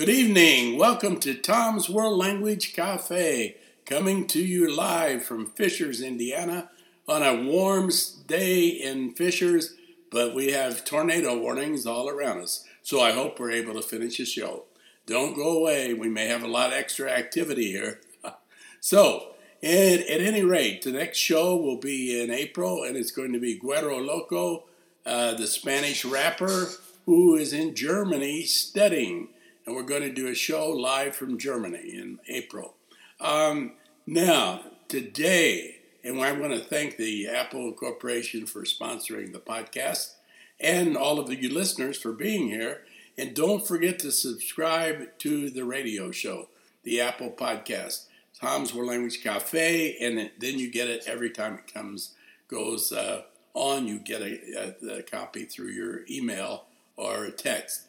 Good evening. Welcome to Tom's World Language Cafe, coming to you live from Fishers, Indiana, on a warm day in Fishers, but we have tornado warnings all around us. So I hope we're able to finish the show. Don't go away. We may have a lot of extra activity here. so, at, at any rate, the next show will be in April, and it's going to be Guero Loco, uh, the Spanish rapper who is in Germany studying and we're going to do a show live from Germany in April. Um, now, today, and I want to thank the Apple Corporation for sponsoring the podcast and all of you listeners for being here. And don't forget to subscribe to the radio show, the Apple Podcast, Tom's World Language Cafe, and then you get it every time it comes goes uh, on. You get a, a, a copy through your email or a text.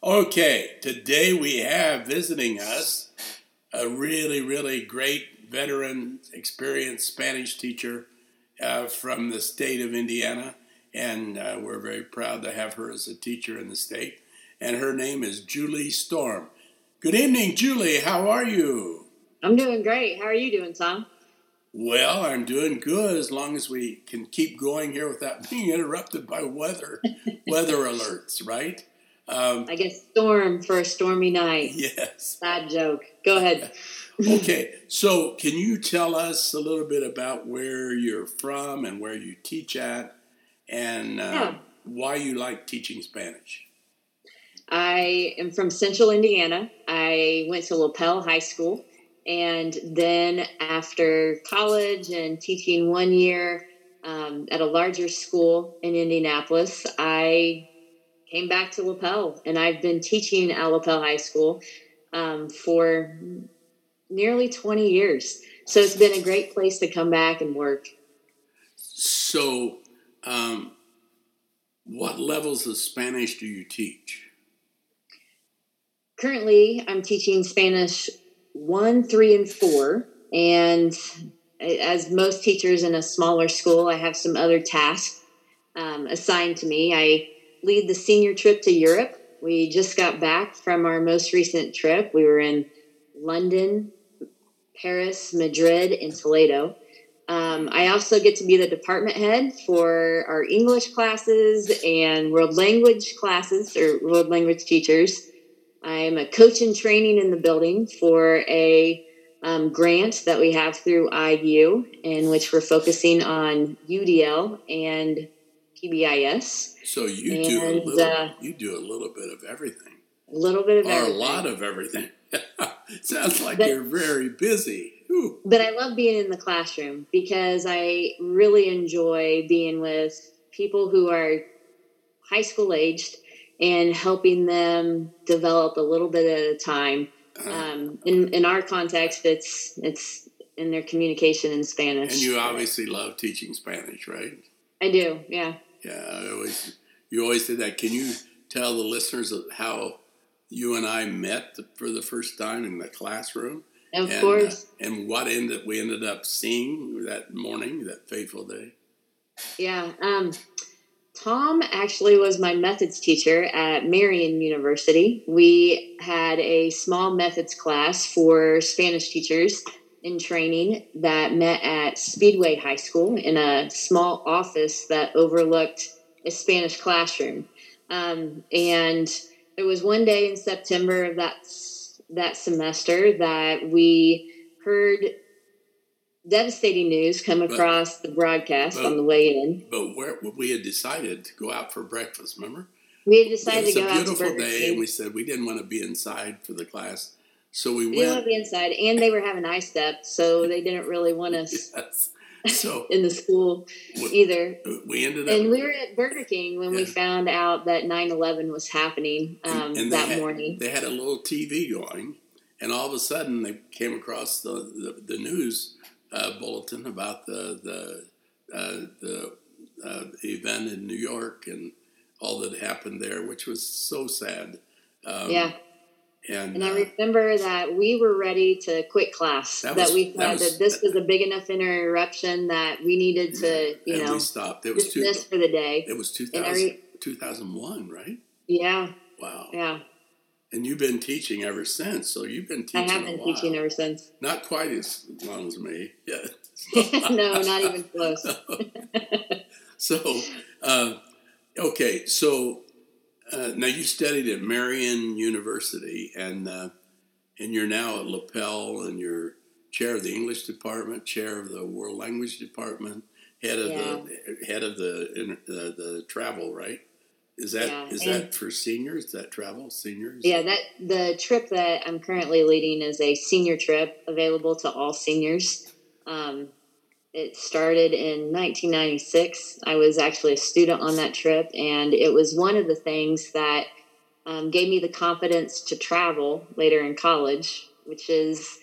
Okay, today we have visiting us a really, really great veteran, experienced Spanish teacher uh, from the state of Indiana, and uh, we're very proud to have her as a teacher in the state. And her name is Julie Storm. Good evening, Julie. How are you? I'm doing great. How are you doing, Tom? Well, I'm doing good as long as we can keep going here without being interrupted by weather weather alerts, right? Um, I guess storm for a stormy night. Yes. Bad joke. Go ahead. okay, so can you tell us a little bit about where you're from and where you teach at, and uh, yeah. why you like teaching Spanish? I am from Central Indiana. I went to Lapel High School, and then after college and teaching one year um, at a larger school in Indianapolis, I came back to Lapel, and I've been teaching at Lapel High School um, for nearly 20 years. So it's been a great place to come back and work. So, um, what levels of Spanish do you teach? Currently, I'm teaching Spanish one, three, and four. And as most teachers in a smaller school, I have some other tasks um, assigned to me. I lead the senior trip to Europe. We just got back from our most recent trip. We were in London, Paris, Madrid, and Toledo. Um, I also get to be the department head for our English classes and world language classes or world language teachers. I'm a coach in training in the building for a um, grant that we have through IU, in which we're focusing on UDL and PBIS. So you and, do a little, uh, you do a little bit of everything. A little bit of or everything. a lot of everything. Sounds like but, you're very busy. Ooh. But I love being in the classroom because I really enjoy being with people who are high school aged and helping them develop a little bit at a time. Uh, um, in in our context, it's it's in their communication in Spanish. And you obviously love teaching Spanish, right? I do. Yeah. Yeah, I always you always say that. Can you tell the listeners how you and I met for the first time in the classroom? Of and, uh, course. Uh, and what ended we ended up seeing that morning, that fateful day. Yeah. Um, Tom actually was my methods teacher at Marian University. We had a small methods class for Spanish teachers in training that met at Speedway High School in a small office that overlooked a Spanish classroom. Um, and there was one day in September of that that semester that we heard devastating news come across but, the broadcast but, on the way in. But where we had decided to go out for breakfast, remember? We had decided to go out It was a beautiful day, and we said we didn't want to be inside for the class. So we, we went. to be inside, and they were having ISTEP, so they didn't really want us yes. so in the school we, either. We ended up, and we were at Burger King when yeah. we found out that 9-11 was happening um, and, and that had, morning. They had a little TV going, and all of a sudden they came across the the, the news uh, bulletin about the the uh, the uh, event in New York and all that happened there, which was so sad. Um, yeah. And, and I uh, remember that we were ready to quit class. That, was, we thought that, was, that, this was a big enough interruption that we needed to, you know, stop. It was two, for the day. It was 2000, re- 2001, right? Yeah. Wow. Yeah. And you've been teaching ever since. So you've been teaching. I have been teaching ever since. Not quite as long as me. Yeah. no, not even close. so, uh, okay. So uh, now you studied at Marian University, and uh, and you're now at Lapel, and you're chair of the English department, chair of the World Language department, head of yeah. the head of the, the the travel, right? Is that yeah. is that for seniors? Is that travel seniors? Yeah, that the trip that I'm currently leading is a senior trip available to all seniors. Um, it started in 1996. I was actually a student on that trip, and it was one of the things that um, gave me the confidence to travel later in college, which is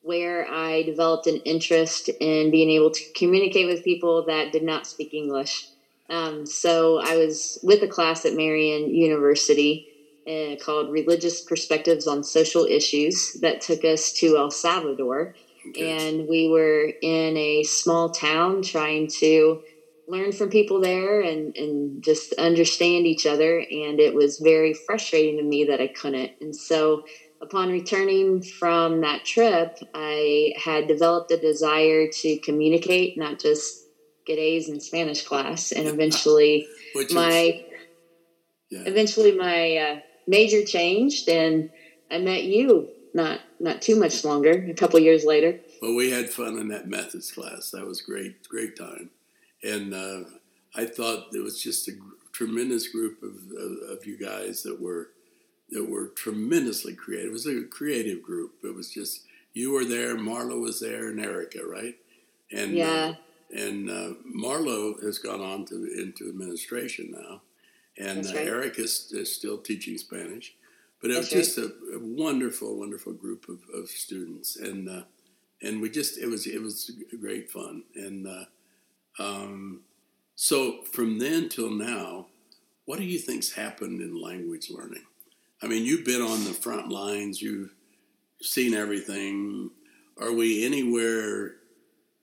where I developed an interest in being able to communicate with people that did not speak English. Um, so I was with a class at Marian University uh, called Religious Perspectives on Social Issues that took us to El Salvador. And we were in a small town trying to learn from people there and, and just understand each other. And it was very frustrating to me that I couldn't. And so upon returning from that trip, I had developed a desire to communicate, not just get A's in Spanish class, and eventually my yeah. eventually my uh, major changed, and I met you not not too much longer, a couple years later. Well, we had fun in that methods class. That was great, great time, and uh, I thought it was just a tremendous group of, of, of you guys that were that were tremendously creative. It was a creative group. It was just you were there, Marlo was there, and Erica, right? And uh, yeah. Uh, and uh, Marlo has gone on to into administration now, and uh, right. Eric is, is, still teaching Spanish. But it That's was just a, a, wonderful, wonderful group of, of students, and uh, and we just it was it was great fun, and uh, um, so from then till now, what do you think's happened in language learning? I mean, you've been on the front lines, you've seen everything. Are we anywhere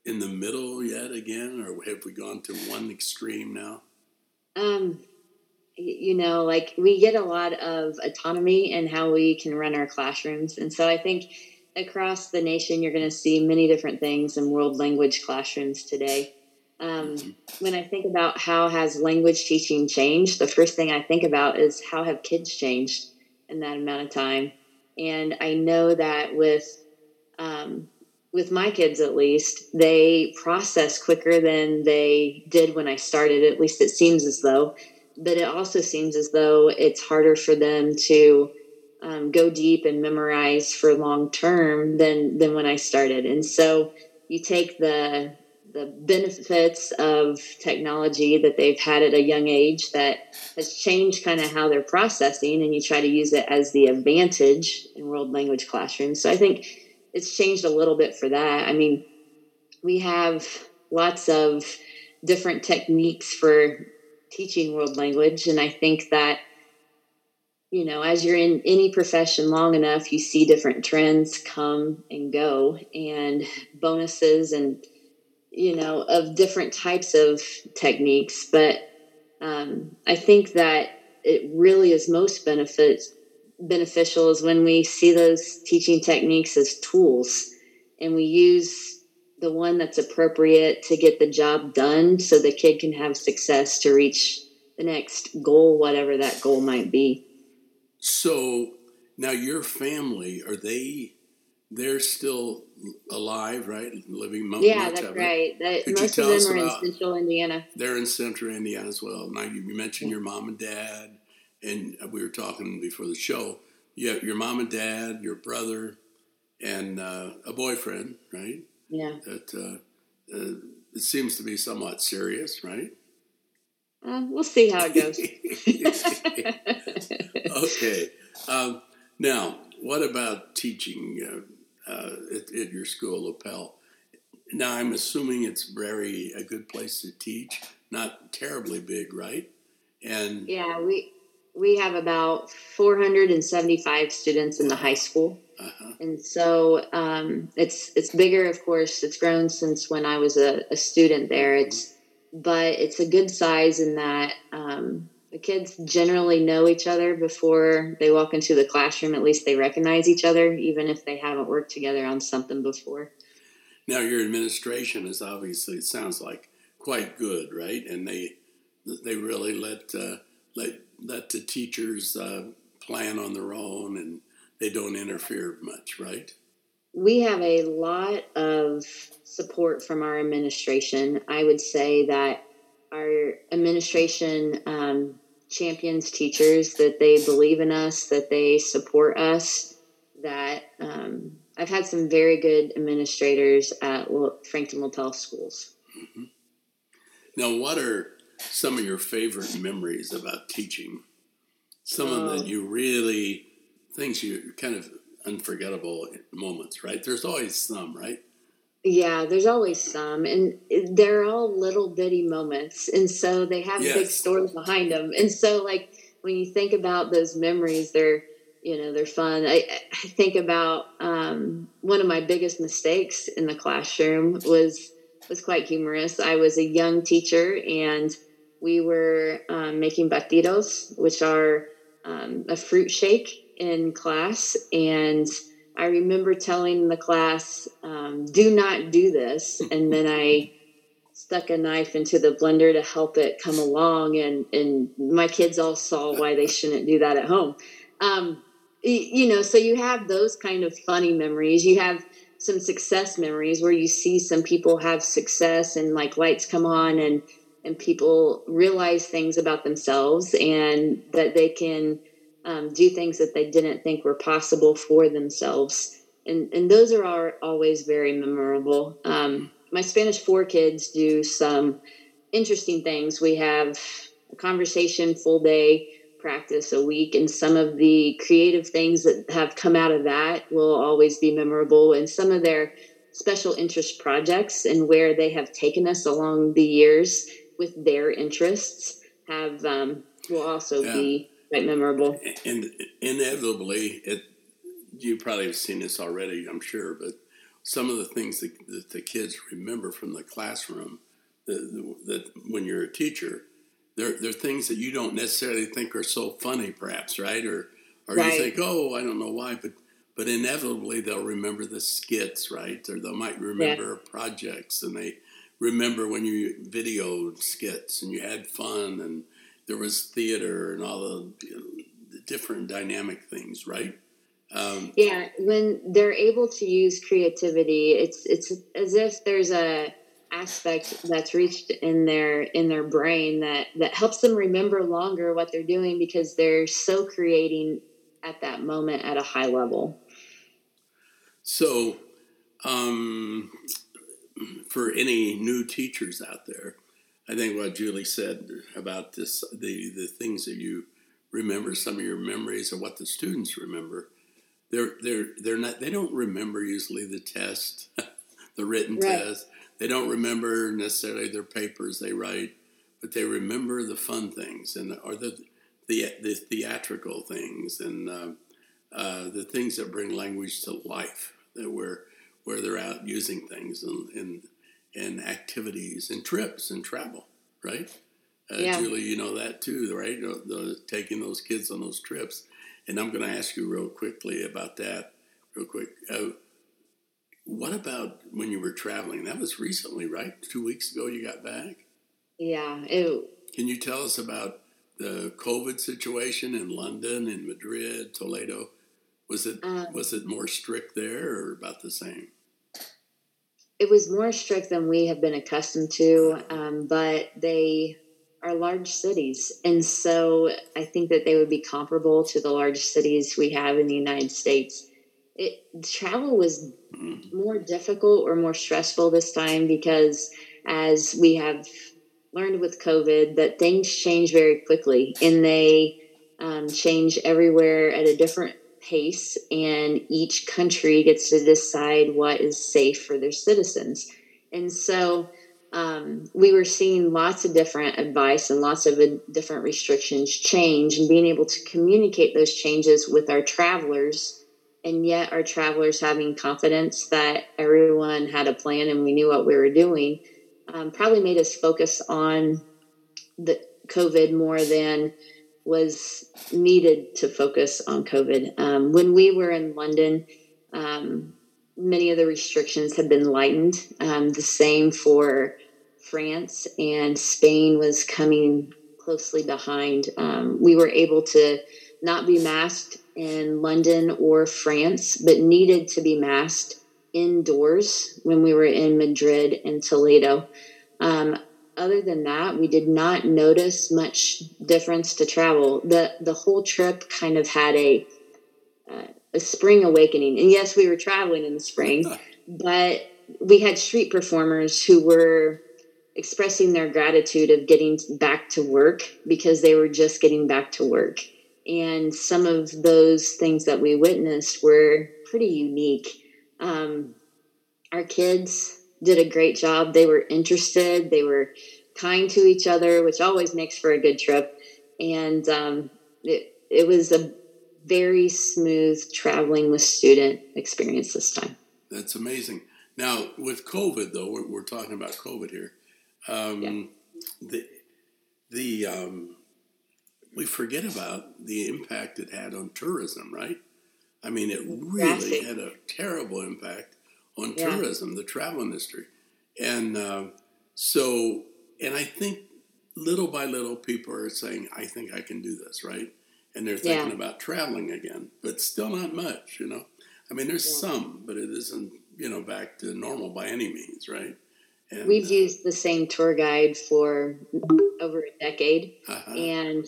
in the middle yet again, or have we gone to one extreme now? Um, you know, like we get a lot of autonomy in how we can run our classrooms, and so I think across the nation you're going to see many different things in world language classrooms today. Um, mm-hmm. When I think about how has language teaching changed, the first thing I think about is how have kids changed in that amount of time, and I know that with um, with my kids at least, they process quicker than they did when I started. At least it seems as though. But it also seems as though it's harder for them to um, go deep and memorize for long term than than when I started. And so you take the the benefits of technology that they've had at a young age that has changed kind of how they're processing, and you try to use it as the advantage in world language classrooms. So I think it's changed a little bit for that. I mean, we have lots of different techniques for teaching world language, and I think that you know, as you're in any profession long enough, you see different trends come and go, and bonuses, and you know, of different types of techniques. But um, I think that it really is most benefits beneficial is when we see those teaching techniques as tools. And we use the one that's appropriate to get the job done so the kid can have success to reach the next goal, whatever that goal might be. So now your family, are they they're still alive, right? Living Yeah, that's right. That, most of them are in central Indiana. They're in central Indiana as well. Now you mentioned your mom and dad and we were talking before the show. You have your mom and dad, your brother, and uh, a boyfriend, right? Yeah. That uh, uh, it seems to be somewhat serious, right? Uh, we'll see how it goes. okay. Um, now, what about teaching uh, uh, at, at, your school, Lapel? Now, I'm assuming it's very a good place to teach. Not terribly big, right? And yeah, we we have about 475 students in the high school. Uh-huh. And so um, it's it's bigger, of course. It's grown since when I was a, a student there. Mm-hmm. It's but it's a good size in that um, the kids generally know each other before they walk into the classroom. At least they recognize each other, even if they haven't worked together on something before. Now, your administration is obviously, it sounds like, quite good, right? And they they really let uh, let let the teachers uh, plan on their own, and they don't interfere much, right? We have a lot of support from our administration. I would say that our administration um, champions teachers, that they believe in us, that they support us, that um, I've had some very good administrators at Frankton Lapel schools. Mm-hmm. Now, what are some of your favorite memories about teaching? Some of them that um, you really, things you kind of unforgettable moments, right? There's always some, right? Yeah, there's always some, and they're all little bitty moments, and so they have yes. big stories behind them. And so, like when you think about those memories, they're you know they're fun. I, I think about um, one of my biggest mistakes in the classroom was was quite humorous. I was a young teacher, and we were um, making batidos, which are um, a fruit shake in class, and I remember telling the class, um, do not do this. And then I stuck a knife into the blender to help it come along. And, and my kids all saw why they shouldn't do that at home. Um, you know, so you have those kind of funny memories. You have some success memories where you see some people have success and like lights come on and, and people realize things about themselves and that they can um, do things that they didn't think were possible for themselves. And, and those are all, always very memorable. Um, my Spanish four kids do some interesting things. We have a conversation full day practice a week, and some of the creative things that have come out of that will always be memorable. And some of their special interest projects and where they have taken us along the years with their interests have um, will also yeah. be quite memorable. And inevitably, it you probably have seen this already, I'm sure, but some of the things that, that the kids remember from the classroom that, that when you're a teacher, they're, they're things that you don't necessarily think are so funny, perhaps, right? Or or right. you think, oh, I don't know why, but but inevitably they'll remember the skits, right? Or they might remember yeah. projects, and they remember when you videoed skits and you had fun and there was theater and all the, the different dynamic things, right? Um, yeah, when they're able to use creativity, it's it's as if there's a aspect that's reached in their in their brain that that helps them remember longer what they're doing because they're so creating at that moment at a high level. So, um, for any new teachers out there, I think what Julie said about this, the, the things that you remember, some of your memories or what the students remember, they're, they're, they're not, they don't remember usually the test, the written right. test. They don't remember necessarily their papers they write, but they remember the fun things and or the, the, the theatrical things and uh, uh, the things that bring language to life that where, where they're out using things and, and and activities and trips and travel, right? Uh, yeah. Julie, you know that too, right? The, the, taking those kids on those trips. And I'm going to ask you real quickly about that, real quick. Uh, what about when you were traveling? That was recently, right? Two weeks ago you got back? Yeah. It, Can you tell us about the COVID situation in London, in Madrid, Toledo? Was it um, was it more strict there or about the same? It was more strict than we have been accustomed to, um, but they are large cities. And so I think that they would be comparable to the large cities we have in the United States. It, travel was more difficult or more stressful this time because, as we have learned with COVID, that things change very quickly and they um, change everywhere at a different pace, and each country gets to decide what is safe for their citizens. And so um, we were seeing lots of different advice and lots of different restrictions change, and being able to communicate those changes with our travelers. And yet, our travelers having confidence that everyone had a plan and we knew what we were doing um, probably made us focus on the COVID more than was needed to focus on COVID. Um, when we were in London, um, many of the restrictions had been lightened. Um, the same for France and Spain was coming closely behind. Um, we were able to not be masked in London or France, but needed to be masked indoors when we were in Madrid and Toledo. Um, other than that, we did not notice much difference to travel. the The whole trip kind of had a uh, a spring awakening. And yes, we were traveling in the spring, but we had street performers who were expressing their gratitude of getting back to work because they were just getting back to work. And some of those things that we witnessed were pretty unique. Um, our kids did a great job. They were interested, they were kind to each other, which always makes for a good trip. And um, it, it was a very smooth traveling with student experience this time. That's amazing. Now, with COVID, though, we're, we're talking about COVID here. Um, yeah. The the um, we forget about the impact it had on tourism, right? I mean, it really had a terrible impact on yeah. tourism, the travel industry, and uh, so and I think little by little people are saying, "I think I can do this," right? And they're thinking yeah. about traveling again, but still not much, you know. I mean, there's some, but it isn't, you know, back to normal by any means, right? And, We've uh, used the same tour guide for over a decade, uh-huh. and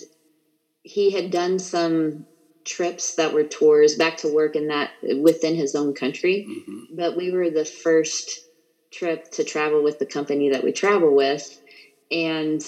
he had done some trips that were tours back to work in that within his own country. Mm-hmm. But we were the first trip to travel with the company that we travel with, and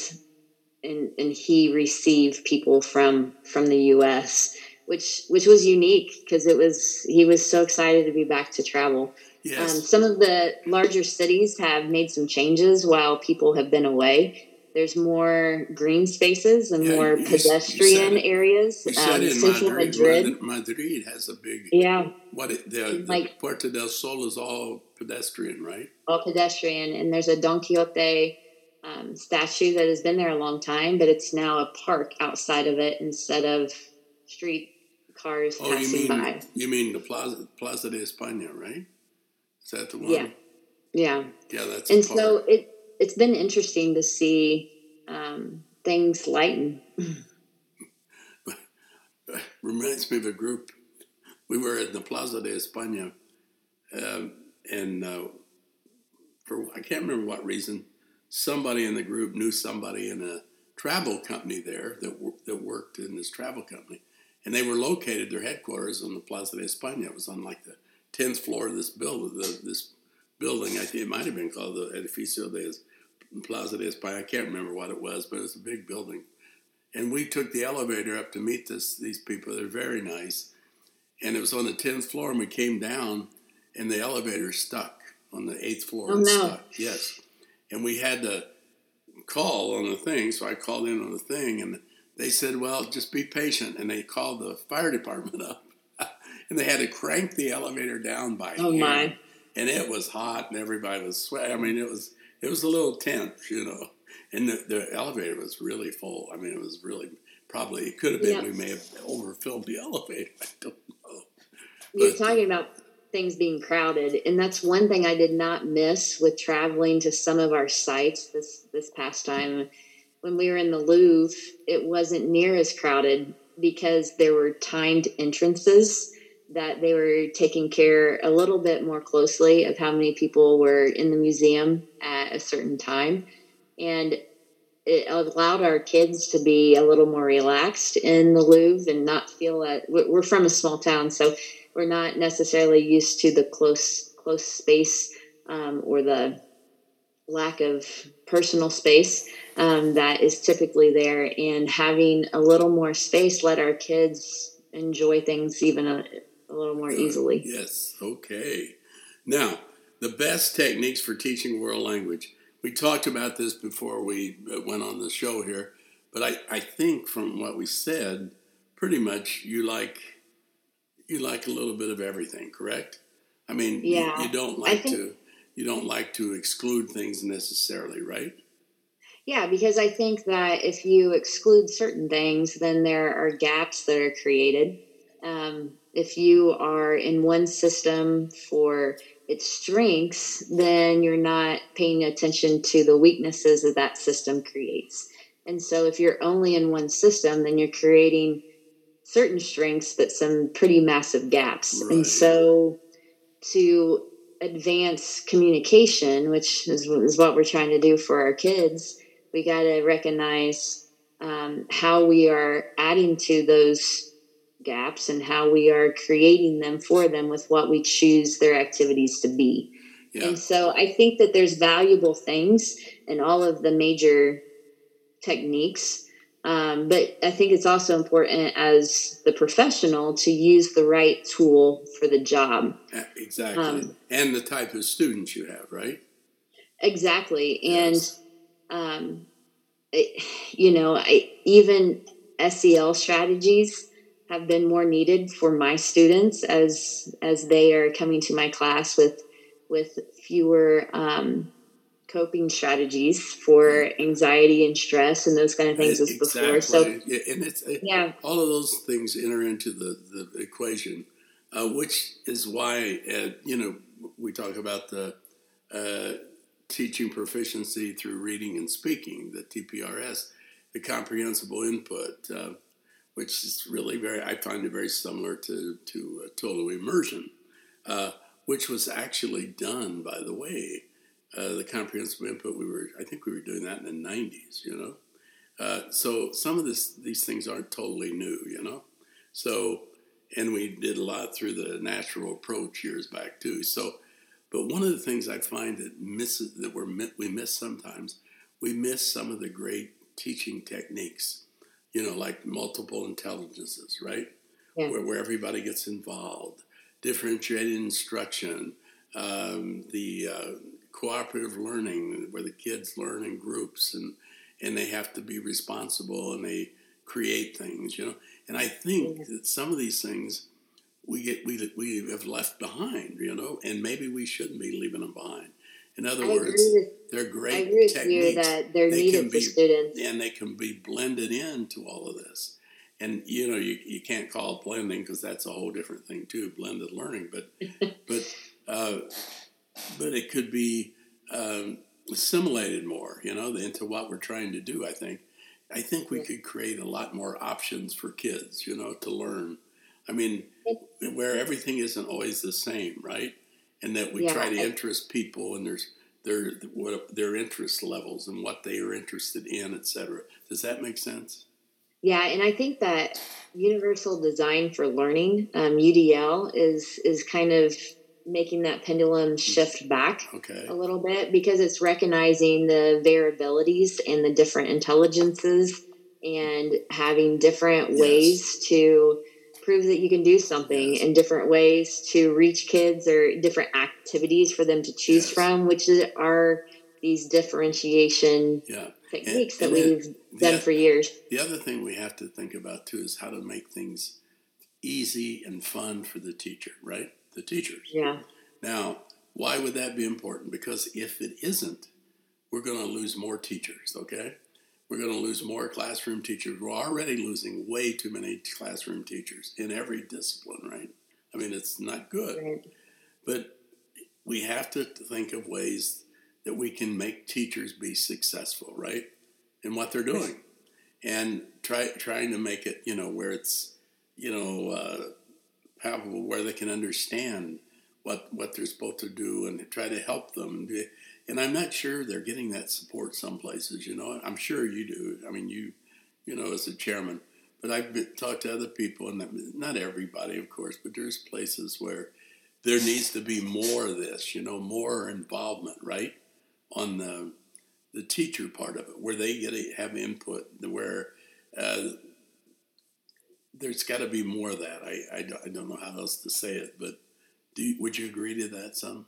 and and he received people from from the U.S. Which, which was unique because it was he was so excited to be back to travel Yes. Um, some of the larger cities have made some changes while people have been away. There's more green spaces and yeah, more you, pedestrian you areas. You um, Central Madrid, Madrid, Madrid has a big yeah. What it, the, like Puerta del Sol is all pedestrian, right? All pedestrian, and there's a Don Quixote um, statue that has been there a long time, but it's now a park outside of it instead of street cars oh, passing you mean, by. You mean the Plaza Plaza de España, right? Is that the one? Yeah. Yeah. Yeah, that's and so it it's been interesting to see um, things lighten. Reminds me of a group. We were at the Plaza de España, um, and uh, for I can't remember what reason, somebody in the group knew somebody in a travel company there that that worked in this travel company, and they were located their headquarters on the Plaza de España. It was on like the tenth floor of this building. The, this building, I think it might have been called the Edificio de Plaza de España. I can't remember what it was, but it was a big building. And we took the elevator up to meet this these people. They're very nice. And it was on the tenth floor, and we came down, and the elevator stuck on the eighth floor. Oh no! Stuck. Yes, and we had to call on the thing. So I called in on the thing, and they said, "Well, just be patient." And they called the fire department up and they had to crank the elevator down by oh hand. my and it was hot and everybody was sweating i mean it was it was a little tense you know and the, the elevator was really full. I mean it was really probably it could have been we may have overfilled the elevator i don't know. You're uh, talking about things being crowded and that's one thing i did not miss with traveling to some of our sites this this past time. When we were in the Louvre it wasn't near as crowded because there were timed entrances that they were taking care a little bit more closely of how many people were in the museum at a certain time. And it allowed our kids to be a little more relaxed in the Louvre and not feel that we're from a small town, so we're not necessarily used to the close close space um, or the lack of personal space um, that is typically there. And having a little more space let our kids enjoy things even a, a little more easily. Yes. Okay. Now, the best techniques for teaching world language. We talked about this before we uh, went on the show here, but I, I think from what we said, pretty much you like you like a little bit of everything, correct? I mean, yeah. you, you don't like think, to you don't like to exclude things necessarily, right? Yeah, because I think that if you exclude certain things, then there are gaps that are created. Um, if you are in one system for its strengths, then you're not paying attention to the weaknesses that that system creates. And so if you're only in one system, then you're creating certain strengths, but some pretty massive gaps. Right. And so to advance communication, which is, is what we're trying to do for our kids, we got to recognize um, how we are adding to those gaps and how we are creating them for them with what we choose their activities to be. Yeah. And so I think that there's valuable things in all of the major techniques. Um, but I think it's also important as the professional to use the right tool for the job. Exactly. Um, and the type of students you have, right? Exactly. Yes. And, um, it, you know, I, even SEL strategies have been more needed for my students as as they are coming to my class with with fewer um, coping strategies for anxiety and stress and those kind of things as exactly. before. So yeah, and it's yeah, all of those things enter into the the equation, uh, which is why uh, you know we talk about the uh, teaching proficiency through reading and speaking, the TPRS, the comprehensible input. Uh, which is really very, I find it very similar to, to uh, total immersion, uh, which was actually done, by the way. Uh, the comprehensive input, we were, I think we were doing that in the 90s, you know? Uh, so some of this, these things aren't totally new, you know? So, and we did a lot through the natural approach years back too. So, but one of the things I find that misses, that we're, we miss sometimes, we miss some of the great teaching techniques you know, like multiple intelligences, right? Yeah. Where, where everybody gets involved, differentiated instruction, um, the uh, cooperative learning, where the kids learn in groups and, and they have to be responsible and they create things, you know. And I think yeah. that some of these things we get we we have left behind, you know, and maybe we shouldn't be leaving them behind. In other I words, with, they're great I agree with techniques. You that they're they needed for be, students, and they can be blended into all of this. And you know, you, you can't call it blending because that's a whole different thing too, blended learning. But but uh, but it could be um, assimilated more, you know, into what we're trying to do. I think I think we could create a lot more options for kids, you know, to learn. I mean, where everything isn't always the same, right? And that we yeah, try to interest people and there's their what their interest levels and what they are interested in, etc. Does that make sense? Yeah, and I think that universal design for learning um, (UDL) is is kind of making that pendulum shift back okay. a little bit because it's recognizing the variabilities and the different intelligences and having different yes. ways to prove that you can do something yes. in different ways to reach kids or different activities for them to choose yes. from, which are these differentiation yeah. techniques and, that and we've done for years. The other thing we have to think about too is how to make things easy and fun for the teacher, right? The teachers. Yeah. Now, why would that be important? Because if it isn't, we're going to lose more teachers, okay? We're going to lose more classroom teachers. We're already losing way too many classroom teachers in every discipline, right? I mean, it's not good. Right. But we have to think of ways that we can make teachers be successful, right? In what they're doing. And try trying to make it, you know, where it's, you know, uh, palpable, where they can understand what what they're supposed to do and try to help them and I'm not sure they're getting that support some places. You know, I'm sure you do. I mean, you, you know, as a chairman, but I've been, talked to other people, and not everybody, of course, but there's places where there needs to be more of this. You know, more involvement, right, on the the teacher part of it, where they get to have input, where uh, there's got to be more of that. I, I, I, don't know how else to say it, but you, would you agree to that, son?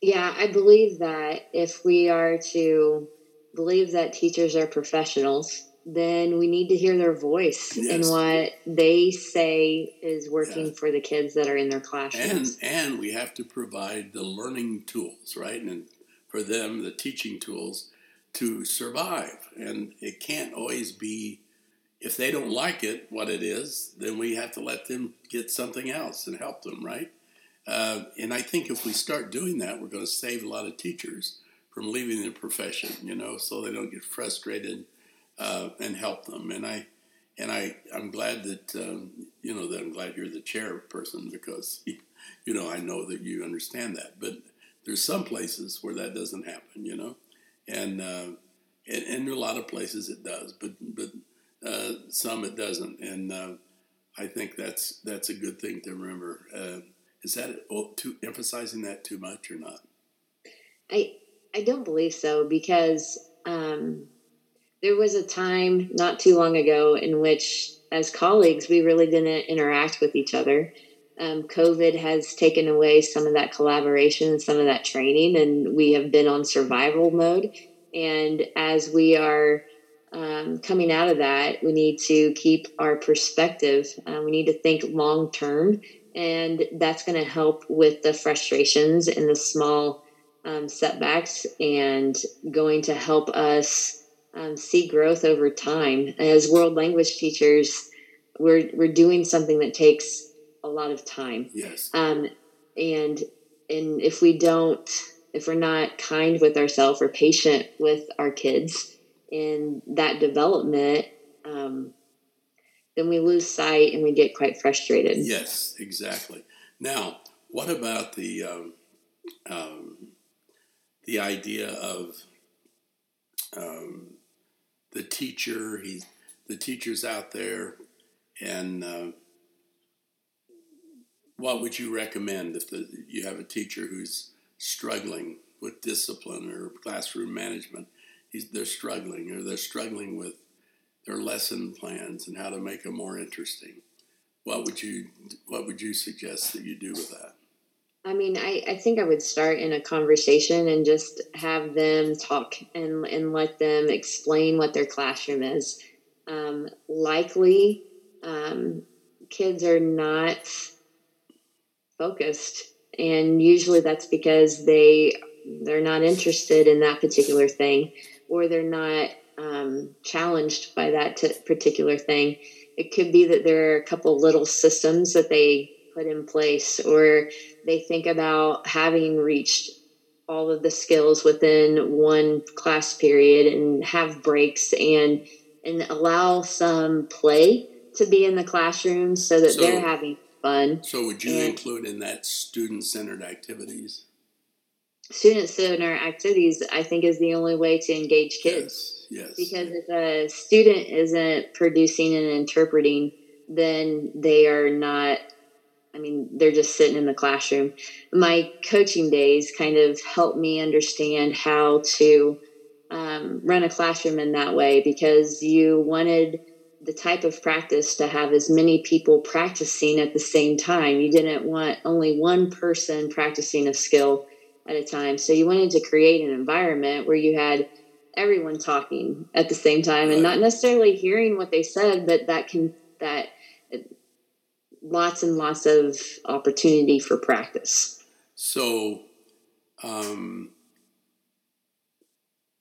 Yeah, I believe that if we are to believe that teachers are professionals, then we need to hear their voice yes. and what they say is working yeah. for the kids that are in their classrooms. And and we have to provide the learning tools, right? And for them, the teaching tools to survive. And it can't always be, if they don't like it, what it is, then we have to let them get something else and help them, right? Uh, and I think if we start doing that, we're going to save a lot of teachers from leaving the profession, you know, so they don't get frustrated uh, and help them. And I, and I, I'm glad that um, you know that I'm glad you're the chairperson because you know I know that you understand that. But there's some places where that doesn't happen, you know, and uh, and, and a lot of places it does, but but uh, some it doesn't, and uh, I think that's that's a good thing to remember. Is that oh, too emphasizing that too much or not? I I don't believe so because um, there was a time not too long ago in which, as colleagues, we really didn't interact with each other. Um, COVID has taken away some of that collaboration and some of that training, and we have been on survival mode. And as we are um, coming out of that, we need to keep our perspective. Uh, we need to think long term, and that's going to help with the frustrations and the small um, setbacks, and going to help us um, see growth over time. As world language teachers, we're we're doing something that takes a lot of time. Yes. Um, and and if we don't, if we're not kind with ourselves or patient with our kids in that development, um, then we lose sight and we get quite frustrated. Yes, exactly. Now, what about the um, um, the idea of um, the teacher? He's the teacher's out there, and uh, what would you recommend if the, you have a teacher who's struggling with discipline or classroom management? He's, they're struggling, or they're struggling with their lesson plans and how to make them more interesting. What would you What would you suggest that you do with that? I mean, I, I think I would start in a conversation and just have them talk and and let them explain what their classroom is. Um, likely, um, kids are not focused and usually that's because they they're not interested in that particular thing or they're not um, challenged by that t- particular thing it could be that there are a couple little systems that they put in place or they think about having reached all of the skills within one class period and have breaks and and allow some play to be in the classroom so that so, they're having fun. So, would you and include in that student centered activities? Student centered activities, I think, is the only way to engage kids. Yes. Yes. Because if a student isn't producing and interpreting, then they are not I mean, they're just sitting in the classroom. My coaching days kind of helped me understand how to um, run a classroom in that way because you wanted the type of practice to have as many people practicing at the same time. You didn't want only one person practicing a skill at a time. So you wanted to create an environment where you had everyone talking at the same time and not necessarily hearing what they said, but that can that lots and lots of opportunity for practice. So um,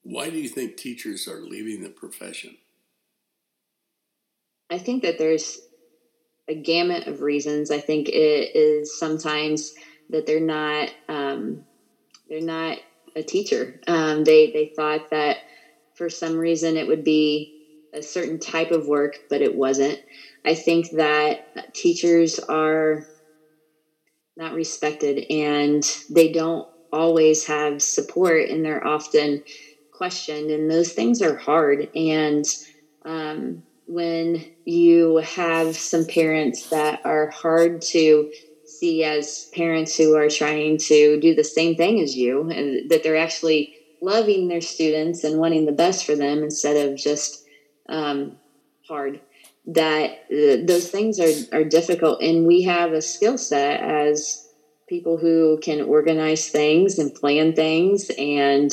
why do you think teachers are leaving the profession? I think that there's a gamut of reasons. I think it is sometimes that they're not um, they're not a teacher. Um, they they thought that for some reason it would be a certain type of work, but it wasn't. I think that teachers are not respected and they don't always have support and they're often questioned and those things are hard and um, when you have some parents that are hard to see as parents who are trying to do the same thing as you and that they're actually loving their students and wanting the best for them instead of just um, hard that uh, those things are, are difficult and we have a skill set as people who can organize things and plan things and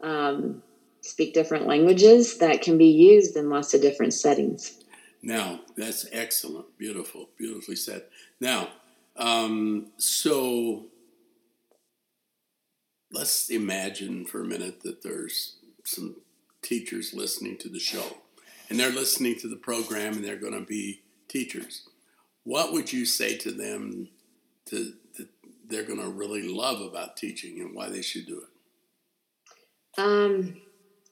um, speak different languages that can be used in lots of different settings. Now, that's excellent. Beautiful. Beautifully said. Now, um, so let's imagine for a minute that there's some teachers listening to the show, and they're listening to the program, and they're going to be teachers. What would you say to them to that they're going to really love about teaching and why they should do it? Um,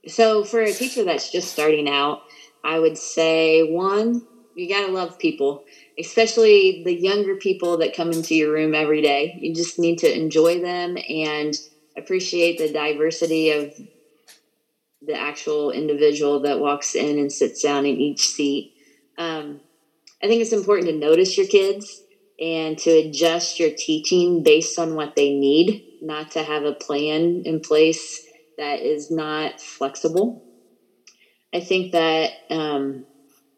so for a teacher that's just starting out, I would say one, you got to love people, especially the younger people that come into your room every day. You just need to enjoy them and appreciate the diversity of the actual individual that walks in and sits down in each seat. Um, I think it's important to notice your kids and to adjust your teaching based on what they need, not to have a plan in place that is not flexible. I think that um,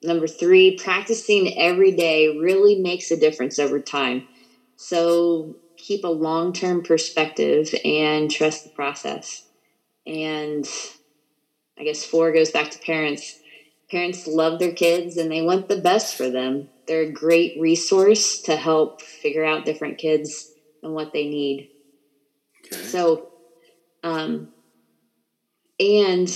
number three, practicing every day really makes a difference over time. So keep a long term perspective and trust the process. And I guess four goes back to parents. Parents love their kids and they want the best for them. They're a great resource to help figure out different kids and what they need. Okay. So, um, and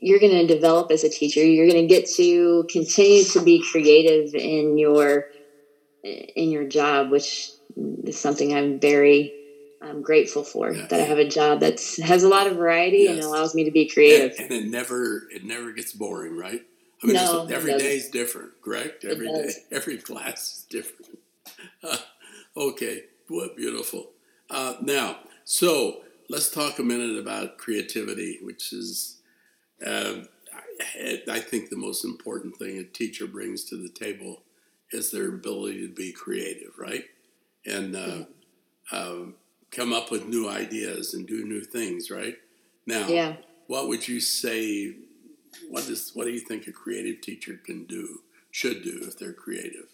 you're going to develop as a teacher. You're going to get to continue to be creative in your in your job, which is something I'm very I'm grateful for that I have a job that has a lot of variety yes. and allows me to be creative. And, and, it never it never gets boring, right? I mean, no, every day is different, correct? Every day, every class is different. Uh, okay, what beautiful. Uh, now, so let's talk a minute about creativity, which is, uh, I, I think, the most important thing a teacher brings to the table is their ability to be creative, right? And uh, um, come up with new ideas and do new things, right? Now, yeah. what would you say? What is what do you think a creative teacher can do, should do if they're creative,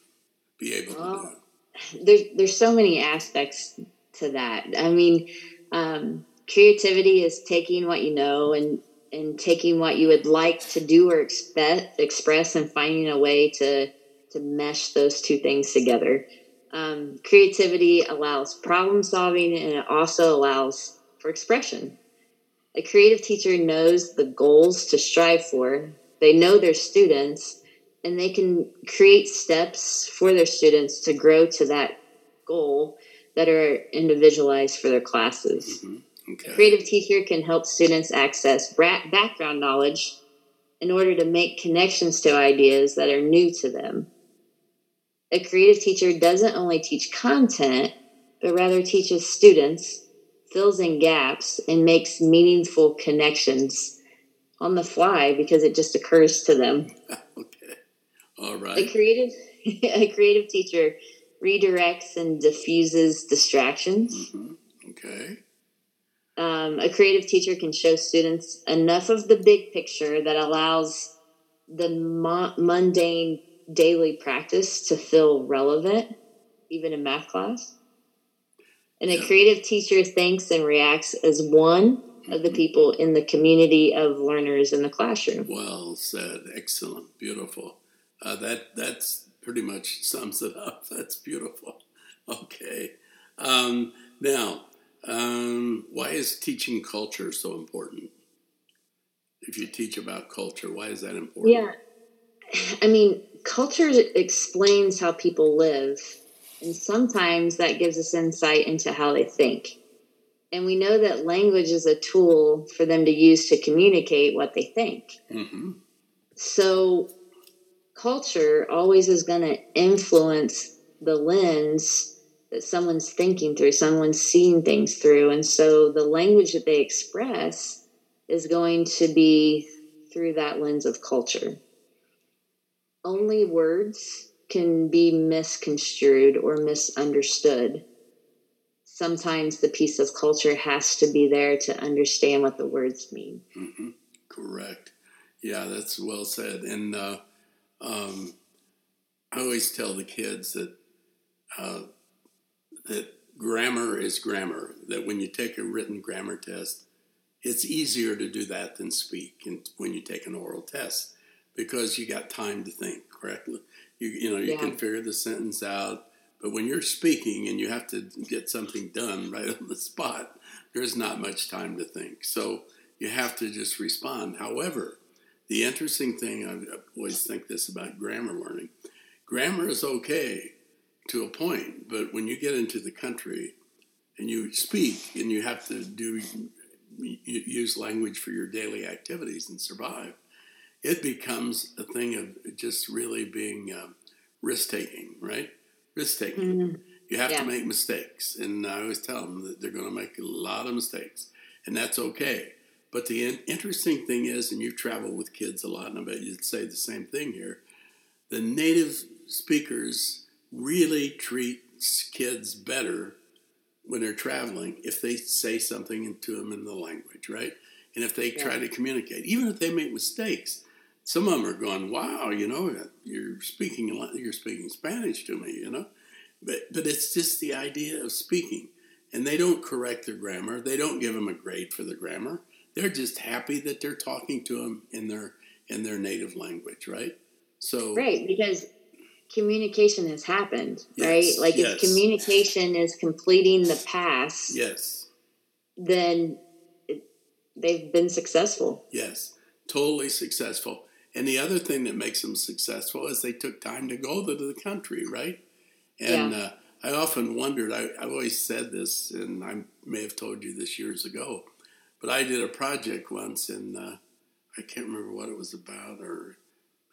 be able well, to do? There's there's so many aspects to that. I mean, um, creativity is taking what you know and and taking what you would like to do or expect, express and finding a way to to mesh those two things together. Um, creativity allows problem solving and it also allows for expression. A creative teacher knows the goals to strive for, they know their students, and they can create steps for their students to grow to that goal that are individualized for their classes. Mm-hmm. Okay. A creative teacher can help students access background knowledge in order to make connections to ideas that are new to them a creative teacher doesn't only teach content, but rather teaches students, fills in gaps, and makes meaningful connections on the fly because it just occurs to them. okay. All right. A creative a creative teacher redirects and diffuses distractions. Mm-hmm. Okay. Um, a creative teacher can show students enough of the big picture that allows the mo- mundane daily practice to feel relevant, even in math class. And a creative teacher thinks and reacts as one of the mm-hmm. people in the community of learners in the classroom. Well said. Excellent. Beautiful. Uh, that that's pretty much sums it up. That's beautiful. Okay. Um, now, um, why is teaching culture so important? If you teach about culture, why is that important? Yeah. I mean, culture explains how people live, and sometimes that gives us insight into how they think. And we know that language is a tool for them to use to communicate what they think. Mm-hmm. So, culture always is going to influence the lens that someone's thinking through, someone's seeing things through. And so, the language that they express is going to be through that lens of culture only words can be misconstrued or misunderstood. Sometimes the piece of culture has to be there to understand what the words mean. Mm-hmm. Correct. Yeah, that's well said. And uh, um, I always tell the kids that uh, that grammar is grammar. That when you take a written grammar test, it's easier to do that than speak. And when you take an oral test, because you got time to think correctly. You you know you yeah. can figure the sentence out, but when you're speaking and you have to get something done right on the spot, there's not much time to think. So you have to just respond. However, the interesting thing, I always think this about grammar learning grammar is okay to a point, but when you get into the country and you speak and you have to do use language for your daily activities and survive, it becomes a thing of just really being um, risk taking, right? Risk taking. Mm-hmm. You have yeah. to make mistakes, and I always tell them that they're going to make a lot of mistakes, and that's okay. But the in- interesting thing is, and you travel with kids a lot, and I bet you'd say the same thing here. The native speakers really treat kids better when they're traveling if they say something to them in the language, right? And if they yeah. try to communicate, even if they make mistakes, some of them are going, "Wow, you know, you're speaking you're speaking Spanish to me," you know. But but it's just the idea of speaking, and they don't correct their grammar. They don't give them a grade for the grammar. They're just happy that they're talking to them in their in their native language, right? So right because communication has happened, yes, right? Like yes. if communication is completing the past, yes, then it, they've been successful. Yes, totally successful. And the other thing that makes them successful is they took time to go to the country, right? And yeah. uh, I often wondered. I, I've always said this, and I may have told you this years ago, but I did a project once, and uh, I can't remember what it was about, or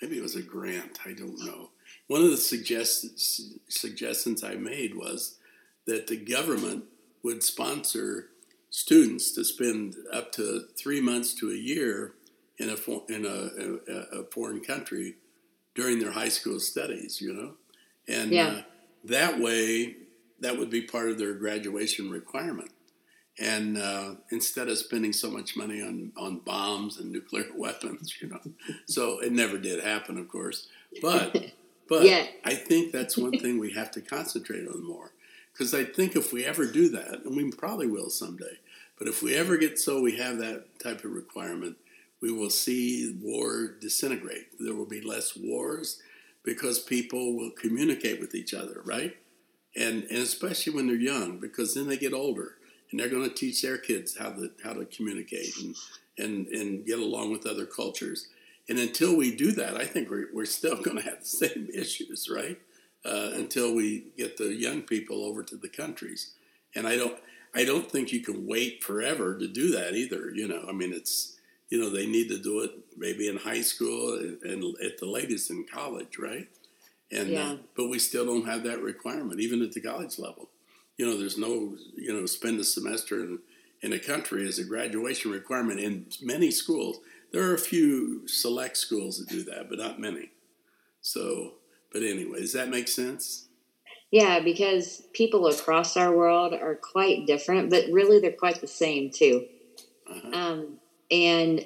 maybe it was a grant. I don't know one of the suggest- suggestions I made was that the government would sponsor students to spend up to three months to a year in a for- in a, a, a, foreign country during their high school studies. You know, and yeah. uh, that way that would be part of their graduation requirement. And uh, instead of spending so much money on, on bombs and nuclear weapons, you know, so it never did happen, of course. But But yeah. I think that's one thing we have to concentrate on more. Because I think if we ever do that, and we probably will someday, but if we ever get so we have that type of requirement, we will see war disintegrate. There will be less wars because people will communicate with each other, right? And, and especially when they're young, because then they get older and they're going to teach their kids how to, how to communicate and, and, and get along with other cultures. And until we do that, I think we're, we're still going to have the same issues, right? Uh, until we get the young people over to the countries. And I don't, I don't think you can wait forever to do that either. You know, I mean, it's, you know, they need to do it maybe in high school and, at the latest in college, right? And uh, yeah. uh, but we still don't have that requirement, even at the college level. You know, there's no, you know, spend a semester in in a country as a graduation requirement in many schools. There are a few select schools that do that, but not many. So, but anyway, does that make sense? Yeah, because people across our world are quite different, but really they're quite the same too. Uh-huh. Um, and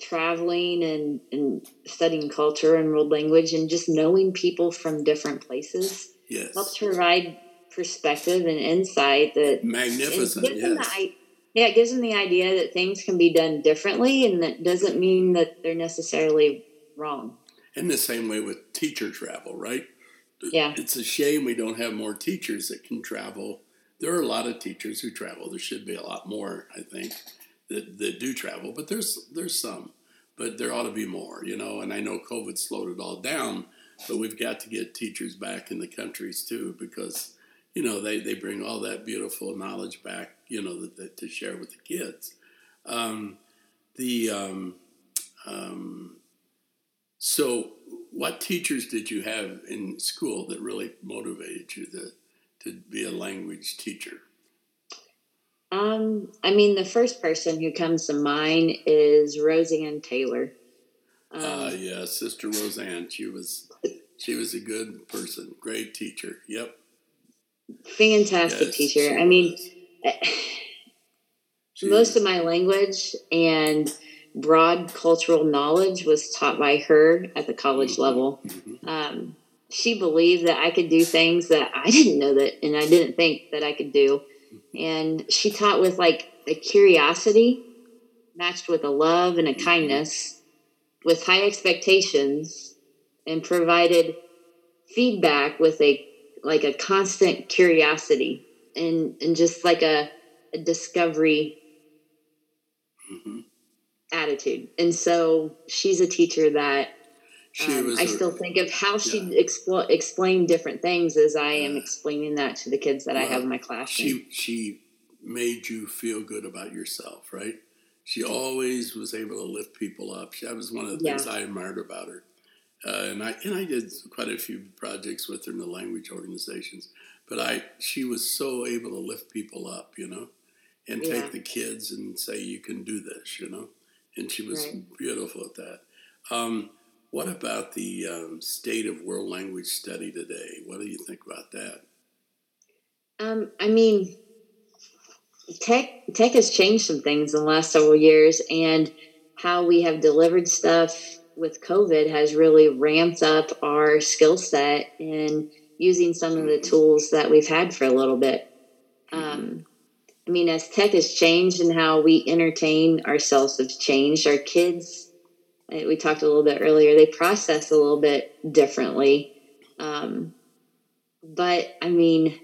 traveling and, and studying culture and world language and just knowing people from different places yes. helps provide perspective and insight that magnificent. Yes. The, yeah, it gives them the idea that things can be done differently, and that doesn't mean that they're necessarily wrong. In the same way with teacher travel, right? Yeah. It's a shame we don't have more teachers that can travel. There are a lot of teachers who travel. There should be a lot more, I think, that, that do travel, but there's there's some. But there ought to be more, you know, and I know COVID slowed it all down, but we've got to get teachers back in the countries too because you know, they, they bring all that beautiful knowledge back, you know, that, that to share with the kids. Um, the um, um, so, what teachers did you have in school that really motivated you to to be a language teacher? Um, I mean, the first person who comes to mind is Roseanne Taylor. Ah, um, uh, yeah, Sister Roseanne. She was she was a good person, great teacher. Yep. Fantastic yes, teacher. I mean, most of my language and broad cultural knowledge was taught by her at the college mm-hmm. level. Mm-hmm. Um, she believed that I could do things that I didn't know that, and I didn't think that I could do. And she taught with like a curiosity matched with a love and a mm-hmm. kindness with high expectations and provided feedback with a like a constant curiosity and and just like a, a discovery mm-hmm. attitude. And so she's a teacher that um, I a, still think of how she yeah. expl- explained different things as I am explaining that to the kids that well, I have in my classroom. She she made you feel good about yourself, right? She always was able to lift people up. That was one of the things. I admired about her. Uh, and I and I did quite a few projects with her in the language organizations. But I she was so able to lift people up, you know, and yeah. take the kids and say you can do this, you know. And she was right. beautiful at that. Um, what about the um, state of world language study today? What do you think about that? Um, I mean, tech tech has changed some things in the last several years, and how we have delivered stuff with COVID has really ramped up our skill set in using some of the tools that we've had for a little bit. Um, I mean, as tech has changed and how we entertain ourselves has changed, our kids, eh, we talked a little bit earlier, they process a little bit differently. Um, but I mean,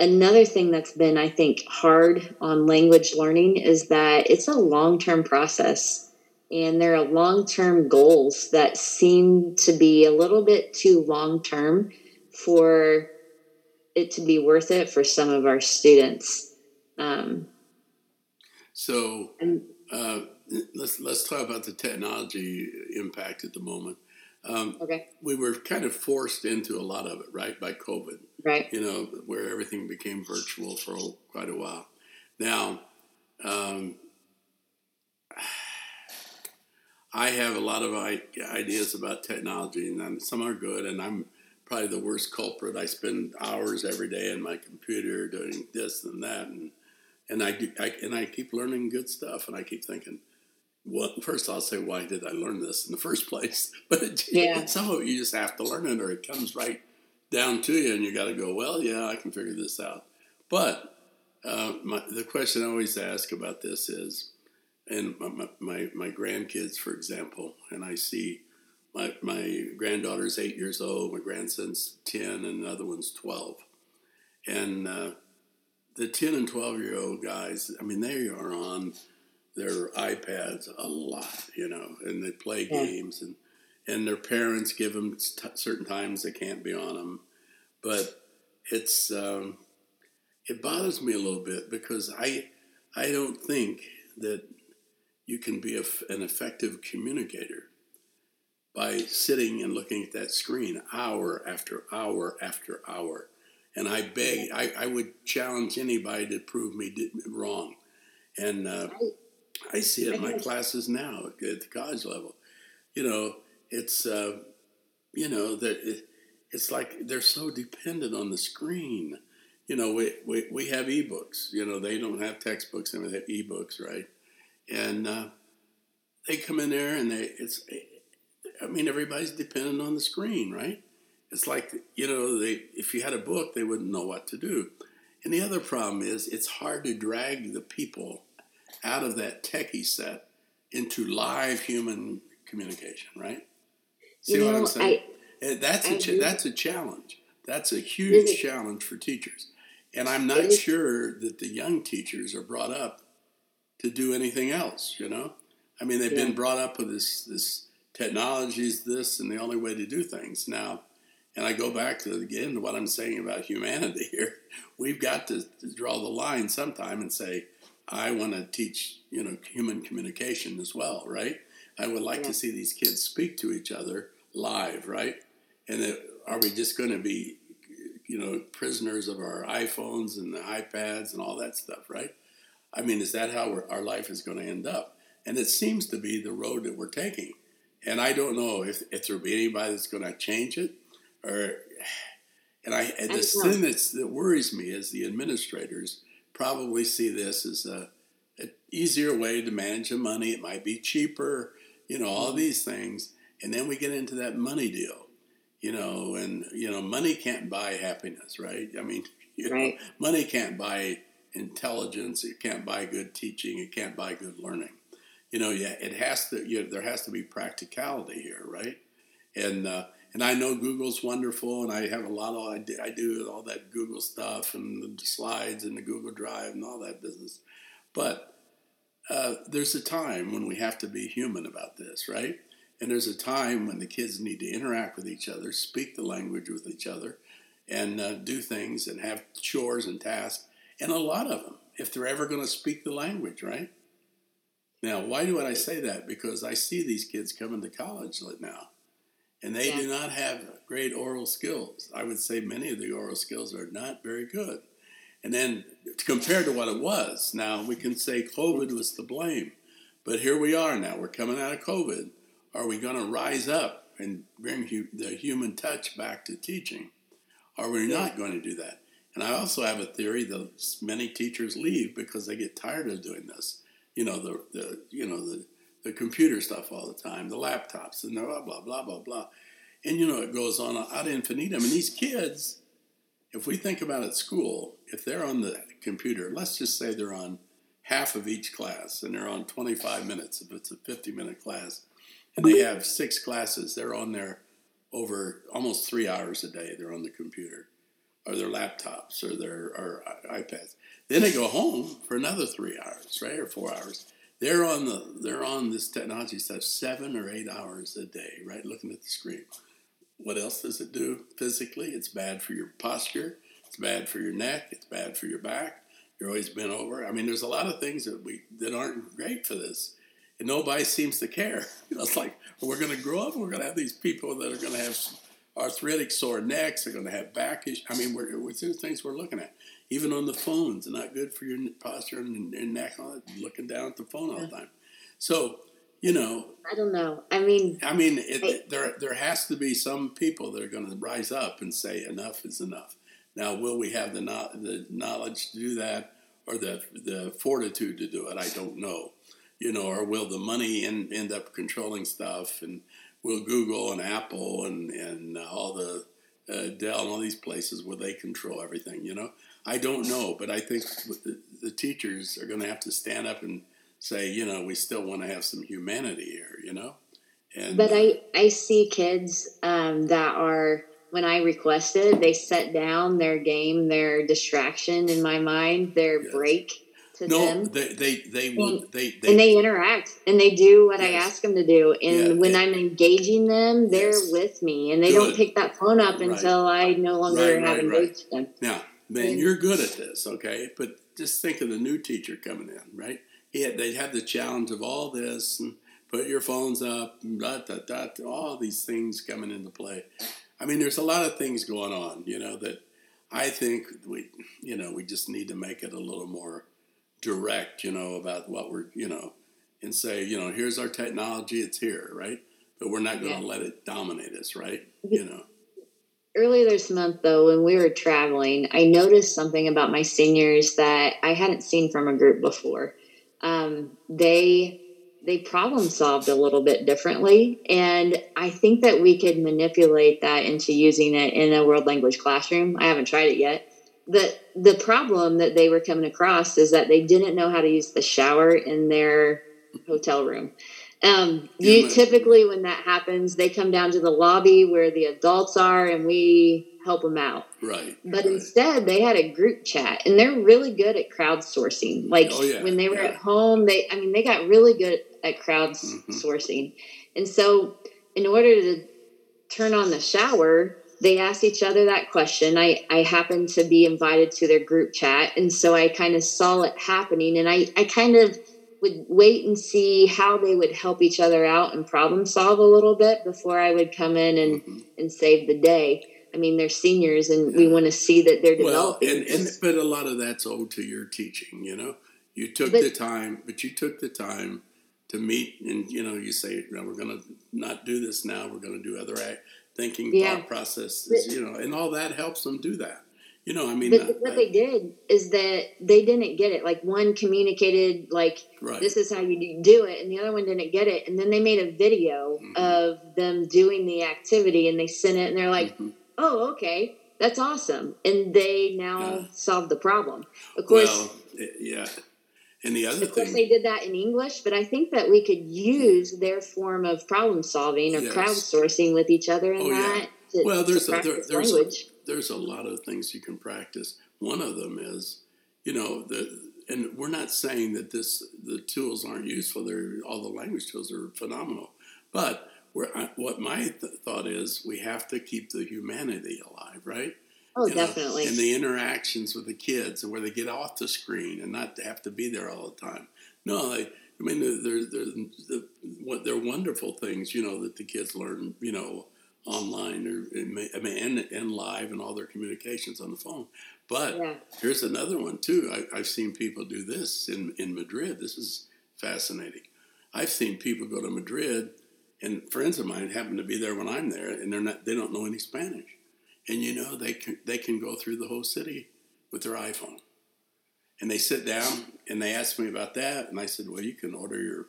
another thing that's been, I think, hard on language learning is that it's a long term process and there are long term goals that seem to be a little bit too long term for it to be worth it for some of our students. Um, so uh, let's let's talk about the technology impact at the moment. Um, okay. We were kind of forced into a lot of it, right, by COVID. Right. You know, where everything became virtual for quite a while. Now, um, I have a lot of ideas about technology, and some are good, and I'm probably the worst culprit. I spend hours every day in my computer doing this and that, and and I, do, I and I keep learning good stuff, and I keep thinking, well, first I'll say, why did I learn this in the first place? But it, yeah. some of it you just have to learn it, or it comes right down to you, and you got to go, well, yeah, I can figure this out. But uh, my, the question I always ask about this is, and my, my, my grandkids, for example, and I see my, my granddaughter's eight years old, my grandson's 10, and the other one's 12. And uh, the 10 and 12 year old guys, I mean, they are on their iPads a lot, you know, and they play yeah. games, and, and their parents give them t- certain times they can't be on them. But it's, um, it bothers me a little bit because I, I don't think that you can be a, an effective communicator by sitting and looking at that screen hour after hour after hour. And I beg, I, I would challenge anybody to prove me wrong. And uh, I see it in my classes now at the college level. You know, it's, uh, you know, that it, it's like they're so dependent on the screen. You know, we, we, we have ebooks. You know, they don't have textbooks, and they have ebooks, right? And uh, they come in there and they, it's, I mean, everybody's dependent on the screen, right? It's like, you know, they, if you had a book, they wouldn't know what to do. And the other problem is it's hard to drag the people out of that techie set into live human communication, right? See you know, what I'm saying? I, that's, I a ch- that's a challenge. That's a huge challenge for teachers. And I'm not sure that the young teachers are brought up to do anything else, you know? I mean, they've yeah. been brought up with this, this technology is this and the only way to do things now. And I go back to again to what I'm saying about humanity here. We've got to, to draw the line sometime and say, I want to teach, you know, human communication as well, right? I would like yeah. to see these kids speak to each other live, right? And that, are we just going to be, you know, prisoners of our iPhones and the iPads and all that stuff, right? I mean, is that how our life is going to end up? And it seems to be the road that we're taking. And I don't know if, if there'll be anybody that's going to change it or. And I and the thing that's, that worries me is the administrators probably see this as a, a easier way to manage the money. It might be cheaper, you know, all mm-hmm. these things, and then we get into that money deal, you know, and you know, money can't buy happiness, right? I mean, you right. know, money can't buy intelligence. It can't buy good teaching. It can't buy good learning you know, yeah, it has to. You know, there has to be practicality here, right? And uh, and I know Google's wonderful, and I have a lot of I do, I do all that Google stuff and the slides and the Google Drive and all that business. But uh, there's a time when we have to be human about this, right? And there's a time when the kids need to interact with each other, speak the language with each other, and uh, do things and have chores and tasks. And a lot of them, if they're ever going to speak the language, right? Now, why do I say that? Because I see these kids coming to college now, and they yeah. do not have great oral skills. I would say many of the oral skills are not very good. And then compared to what it was, now we can say COVID was to blame. But here we are now. We're coming out of COVID. Are we going to rise up and bring the human touch back to teaching? Are we not going to do that? And I also have a theory that many teachers leave because they get tired of doing this. You know, the, the you know the, the computer stuff all the time, the laptops, and blah blah blah blah blah. And you know, it goes on ad infinitum. And these kids, if we think about it at school, if they're on the computer, let's just say they're on half of each class and they're on 25 minutes if it's a 50 minute class and they have six classes they're on there over almost three hours a day they're on the computer or their laptops or their or uh, ipads then they go home for another three hours right or four hours they're on the they're on this technology stuff seven or eight hours a day right looking at the screen what else does it do physically it's bad for your posture it's bad for your neck it's bad for your back you're always bent over. I mean, there's a lot of things that we that aren't great for this, and nobody seems to care. You know, it's like we're going to grow up. We're going to have these people that are going to have arthritic, sore necks. They're going to have back issues. I mean, we're, it's the things we're looking at. Even on the phones, not good for your posture and, and neck. On it, looking down at the phone all the time. So you know i don't know i mean i mean it, I, there there has to be some people that are going to rise up and say enough is enough now, will we have the, no- the knowledge to do that or the, the fortitude to do it? I don't know. You know, or will the money in, end up controlling stuff? And will Google and Apple and, and all the uh, Dell and all these places, where they control everything? You know, I don't know. But I think the, the teachers are going to have to stand up and say, you know, we still want to have some humanity here, you know? And, but I, I see kids um, that are when I requested, they set down their game, their distraction in my mind, their yes. break to no, them. they they they will and, they, they, and they interact and they do what yes. I ask them to do. And yeah, when I'm engaging them, they're yes. with me, and they good. don't pick that phone up right. until I no longer right, have right, engaged them. Now, man, and, you're good at this, okay? But just think of the new teacher coming in, right? Had, they had the challenge of all this and put your phones up, dot, dot, dot, all these things coming into play. I mean, there's a lot of things going on, you know, that I think we, you know, we just need to make it a little more direct, you know, about what we're, you know, and say, you know, here's our technology, it's here, right? But we're not going to yeah. let it dominate us, right? You know. Earlier this month, though, when we were traveling, I noticed something about my seniors that I hadn't seen from a group before. Um, they they problem solved a little bit differently. And I think that we could manipulate that into using it in a world language classroom. I haven't tried it yet. The the problem that they were coming across is that they didn't know how to use the shower in their hotel room. Um, you, typically, when that happens, they come down to the lobby where the adults are, and we help them out. Right. But right. instead, they had a group chat, and they're really good at crowdsourcing. Like oh, yeah, when they were yeah. at home, they I mean, they got really good at crowdsourcing, mm-hmm. and so in order to turn on the shower. They asked each other that question. I, I happened to be invited to their group chat. And so I kind of saw it happening. And I, I kind of would wait and see how they would help each other out and problem solve a little bit before I would come in and, mm-hmm. and save the day. I mean, they're seniors, and we want to see that they're developing. Well, and, and but a lot of that's owed to your teaching. You know, you took but, the time, but you took the time to meet, and you know, you say, no, "We're going to not do this now. We're going to do other thinking, yeah. thought processes." You know, and all that helps them do that. You know, I mean, but uh, what they did is that they didn't get it. Like one communicated, like right. this is how you do it, and the other one didn't get it. And then they made a video mm-hmm. of them doing the activity, and they sent it, and they're like, mm-hmm. "Oh, okay, that's awesome." And they now yeah. solved the problem. Of course, well, yeah. And the other of course, they did that in English, but I think that we could use their form of problem solving or yes. crowdsourcing with each other in oh, that. Yeah. To, well, there's a, there, there's, there's a lot of things you can practice. One of them is, you know, the and we're not saying that this the tools aren't useful. They're all the language tools are phenomenal, but what my th- thought is, we have to keep the humanity alive, right? Oh, definitely. Know, and the interactions with the kids and where they get off the screen and not have to be there all the time. No, they, I mean, they're, they're, they're, they're wonderful things, you know, that the kids learn, you know, online or I mean, and, and live and all their communications on the phone. But yeah. here's another one too. I, I've seen people do this in, in Madrid. This is fascinating. I've seen people go to Madrid and friends of mine happen to be there when I'm there, and they're not they don't know any Spanish, and you know they can they can go through the whole city with their iPhone, and they sit down and they ask me about that, and I said, well, you can order your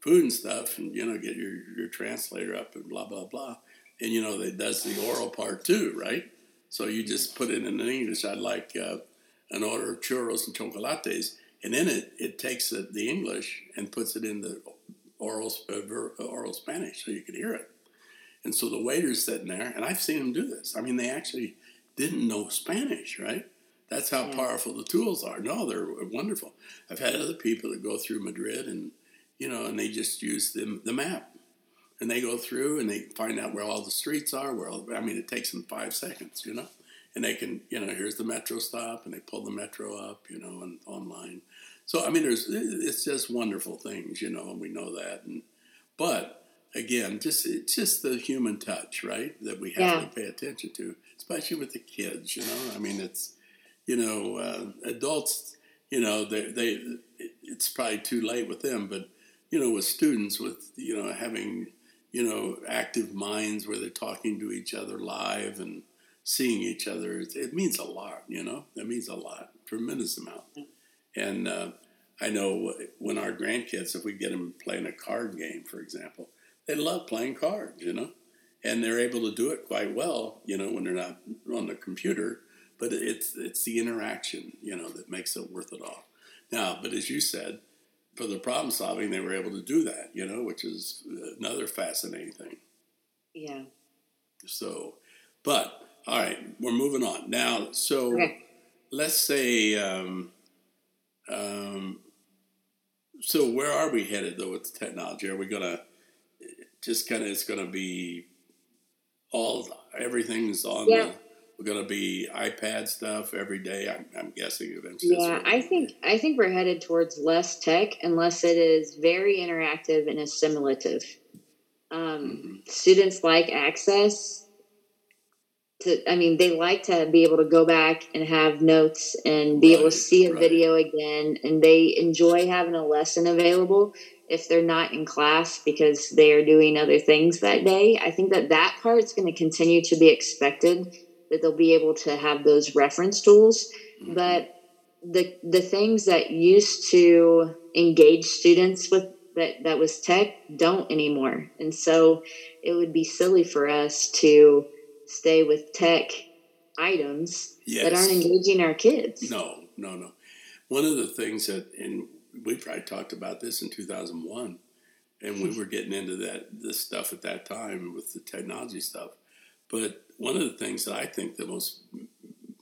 food and stuff, and you know get your your translator up and blah blah blah, and you know that does the oral part too, right? So you just put it in English. I'd like uh, an order of churros and chocolates, and then it it takes the, the English and puts it in the oral, uh, oral Spanish so you can hear it. And so the waiter's sitting there, and I've seen them do this. I mean, they actually didn't know Spanish, right? That's how yeah. powerful the tools are. No, they're wonderful. I've had other people that go through Madrid and, you know, and they just use the, the map. And they go through and they find out where all the streets are. Where all, I mean, it takes them five seconds, you know? And they can, you know, here's the metro stop, and they pull the metro up, you know, and online. So I mean, there's it's just wonderful things, you know, and we know that. And but again, just it's just the human touch, right, that we have yeah. to pay attention to, especially with the kids. You know, I mean, it's you know, uh, adults, you know, they they it's probably too late with them, but you know, with students, with you know, having you know, active minds where they're talking to each other live and seeing each other, it, it means a lot. You know, it means a lot, tremendous amount. And uh, I know when our grandkids, if we get them playing a card game, for example, they love playing cards, you know, and they're able to do it quite well, you know, when they're not on the computer. But it's it's the interaction, you know, that makes it worth it all. Now, but as you said, for the problem solving, they were able to do that, you know, which is another fascinating thing. Yeah. So, but all right, we're moving on now. So, okay. let's say. Um, um, so where are we headed though with the technology? Are we gonna just kind of it's gonna be all everything's on yeah. the we're going to be iPad stuff every day. I'm, I'm guessing eventually. Yeah, I think I think we're headed towards less tech unless it is very interactive and assimilative. Um, mm-hmm. Students like access to i mean they like to be able to go back and have notes and be right, able to see a right. video again and they enjoy having a lesson available if they're not in class because they are doing other things that day i think that that part's going to continue to be expected that they'll be able to have those reference tools mm-hmm. but the the things that used to engage students with that that was tech don't anymore and so it would be silly for us to stay with tech items yes. that aren't engaging our kids. No, no, no. One of the things that, and we probably talked about this in 2001, and we were getting into that this stuff at that time with the technology stuff. But one of the things that I think the most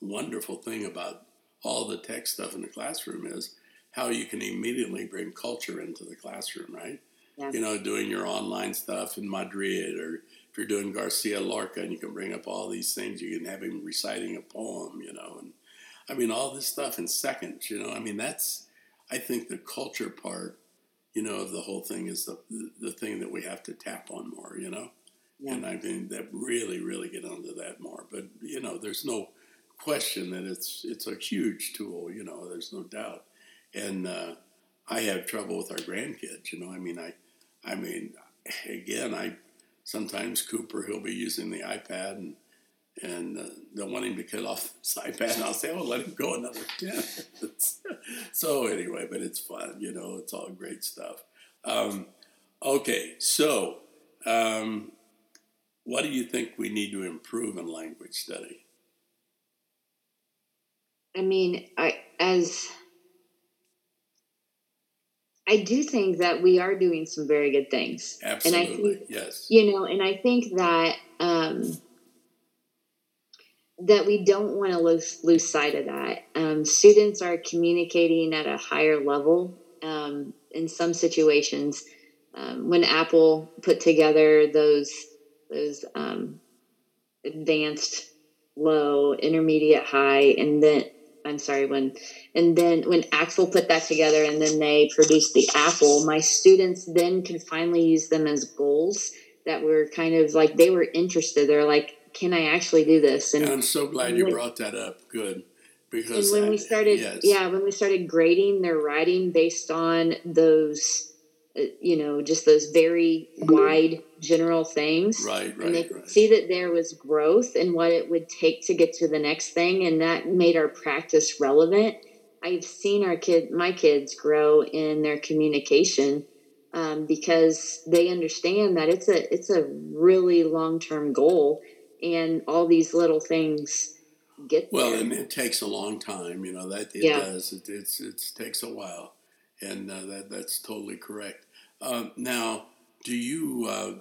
wonderful thing about all the tech stuff in the classroom is how you can immediately bring culture into the classroom, right? Yeah. You know, doing your online stuff in Madrid or if you're doing Garcia Lorca and you can bring up all these things, you can have him reciting a poem, you know, and I mean all this stuff in seconds, you know. I mean that's I think the culture part, you know, of the whole thing is the the thing that we have to tap on more, you know. Yeah. And I mean that really, really get onto that more. But you know, there's no question that it's it's a huge tool, you know. There's no doubt. And uh, I have trouble with our grandkids, you know. I mean, I, I mean, again, I sometimes Cooper he'll be using the iPad and and uh, they'll want him to get off iPad, and I'll say, "Oh, let him go another 10. so anyway, but it's fun, you know. It's all great stuff. Um, okay, so um, what do you think we need to improve in language study? I mean, I as I do think that we are doing some very good things. Absolutely. And I think, yes. You know, and I think that um, that we don't want to lose, lose sight of that. Um, students are communicating at a higher level um, in some situations. Um, when Apple put together those those um, advanced, low, intermediate, high, and then I'm sorry when and then when ACTFL put that together and then they produced the AAPPL, my students then could finally use them as goals that were kind of like they were interested. They're like, can I actually do this? And, I'm so glad you brought that up. Good. Because and when I, we started, yes. yeah, when we started grading their writing based on those, uh, you know, just those very wide general things, right, right, and they right. see that there was growth and what it would take to get to the next thing, and that made our practice relevant. I've seen our kid, my kids, grow in their communication um, because they understand that it's a it's a really long term goal and all these little things get well there. and it takes a long time you know that it yeah. does it it's it takes a while and uh, that that's totally correct um, now do you uh,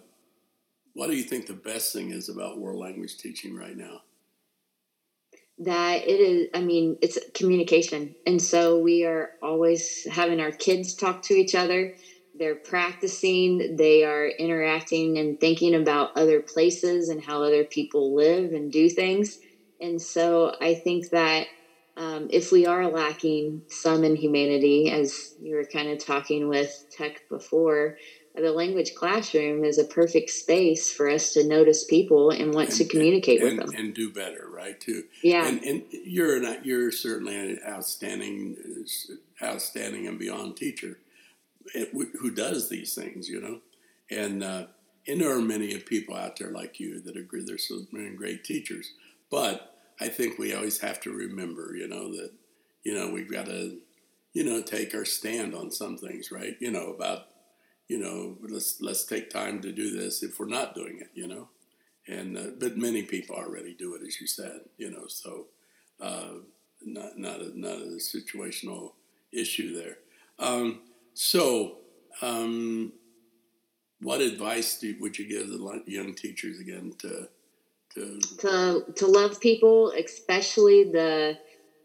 what do you think the best thing is about world language teaching right now that it is i mean it's communication and so we are always having our kids talk to each other they're practicing, they are interacting and thinking about other places and how other people live and do things. And so I think that um, if we are lacking some in humanity, as you were kind of talking with Tech before, the language classroom is a perfect space for us to notice people and want and, to communicate and, with them and do better, right? Too. Yeah. And, and you're not, you're certainly an outstanding, outstanding and beyond teacher who does these things, you know, and uh, and there are many people out there like you that agree. There's so many great teachers, but I think we always have to remember, you know, that you know we've got to, you know, take our stand on some things, right? You know about, you know, let's let's take time to do this if we're not doing it, you know, and uh, but many people already do it, as you said, you know, so uh, not not a, not a situational issue there. Um, so, um, what advice do, would you give the young teachers again to, to to to love people, especially the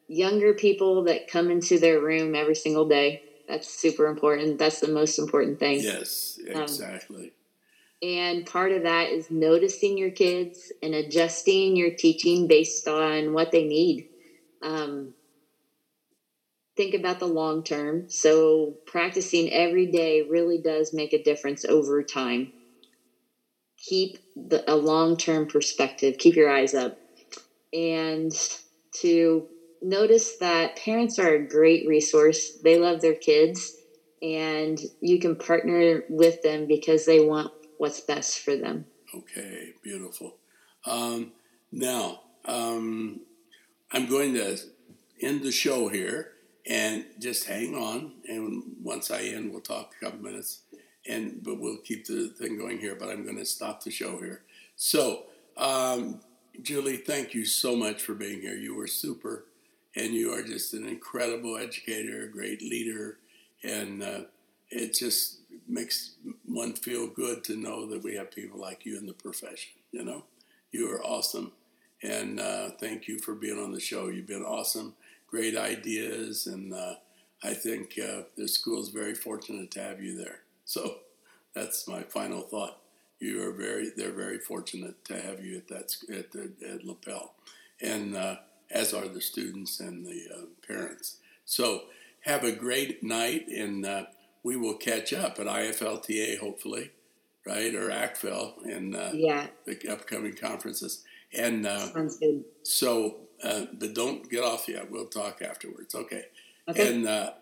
younger people that come into their room every single day? That's super important. That's the most important thing. Yes, exactly. Um, and part of that is noticing your kids and adjusting your teaching based on what they need. Um, think about the long term. So practicing every day really does make a difference over time. Keep the, a long term perspective, keep your eyes up. And to notice that parents are a great resource. They love their kids, and you can partner with them because they want what's best for them. Okay, beautiful. Um, now, um, I'm going to end the show here and just hang on. And once I end, we'll talk a couple minutes, and but we'll keep the thing going here. But I'm going to stop the show here. So, um, Julie, thank you so much for being here. You were super, and you are just an incredible educator, a great leader, and uh, it just makes one feel good to know that we have people like you in the profession. You know, you are awesome. And uh, thank you for being on the show. You've been awesome great ideas, and uh, I think uh, the school is very fortunate to have you there. So that's my final thought. You are very, they're very fortunate to have you at that at, the, at Lapel, and uh, as are the students and the uh, parents. So have a great night, and uh, we will catch up at IFLTA hopefully, right, or ACTFL, and uh, yeah, the upcoming conferences. And sounds good. So uh, but don't get off yet. We'll talk afterwards. Okay. okay. And uh,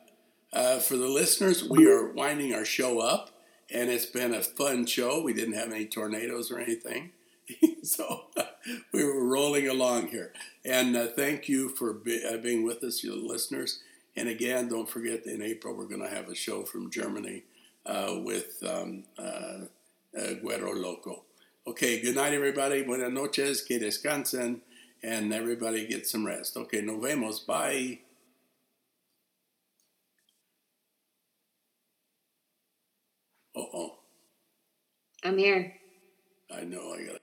uh, for the listeners, we are winding our show up, and it's been a fun show. We didn't have any tornadoes or anything. so we were rolling along here. And uh, thank you for be, uh, being with us, your listeners. And again, don't forget in April, we're going to have a show from Germany uh, with um, Guero Loco. Okay, good night, everybody. Buenas noches. Que descansen and everybody get some rest. Okay, nos vemos. Bye. Uh oh. I'm here. I know. I got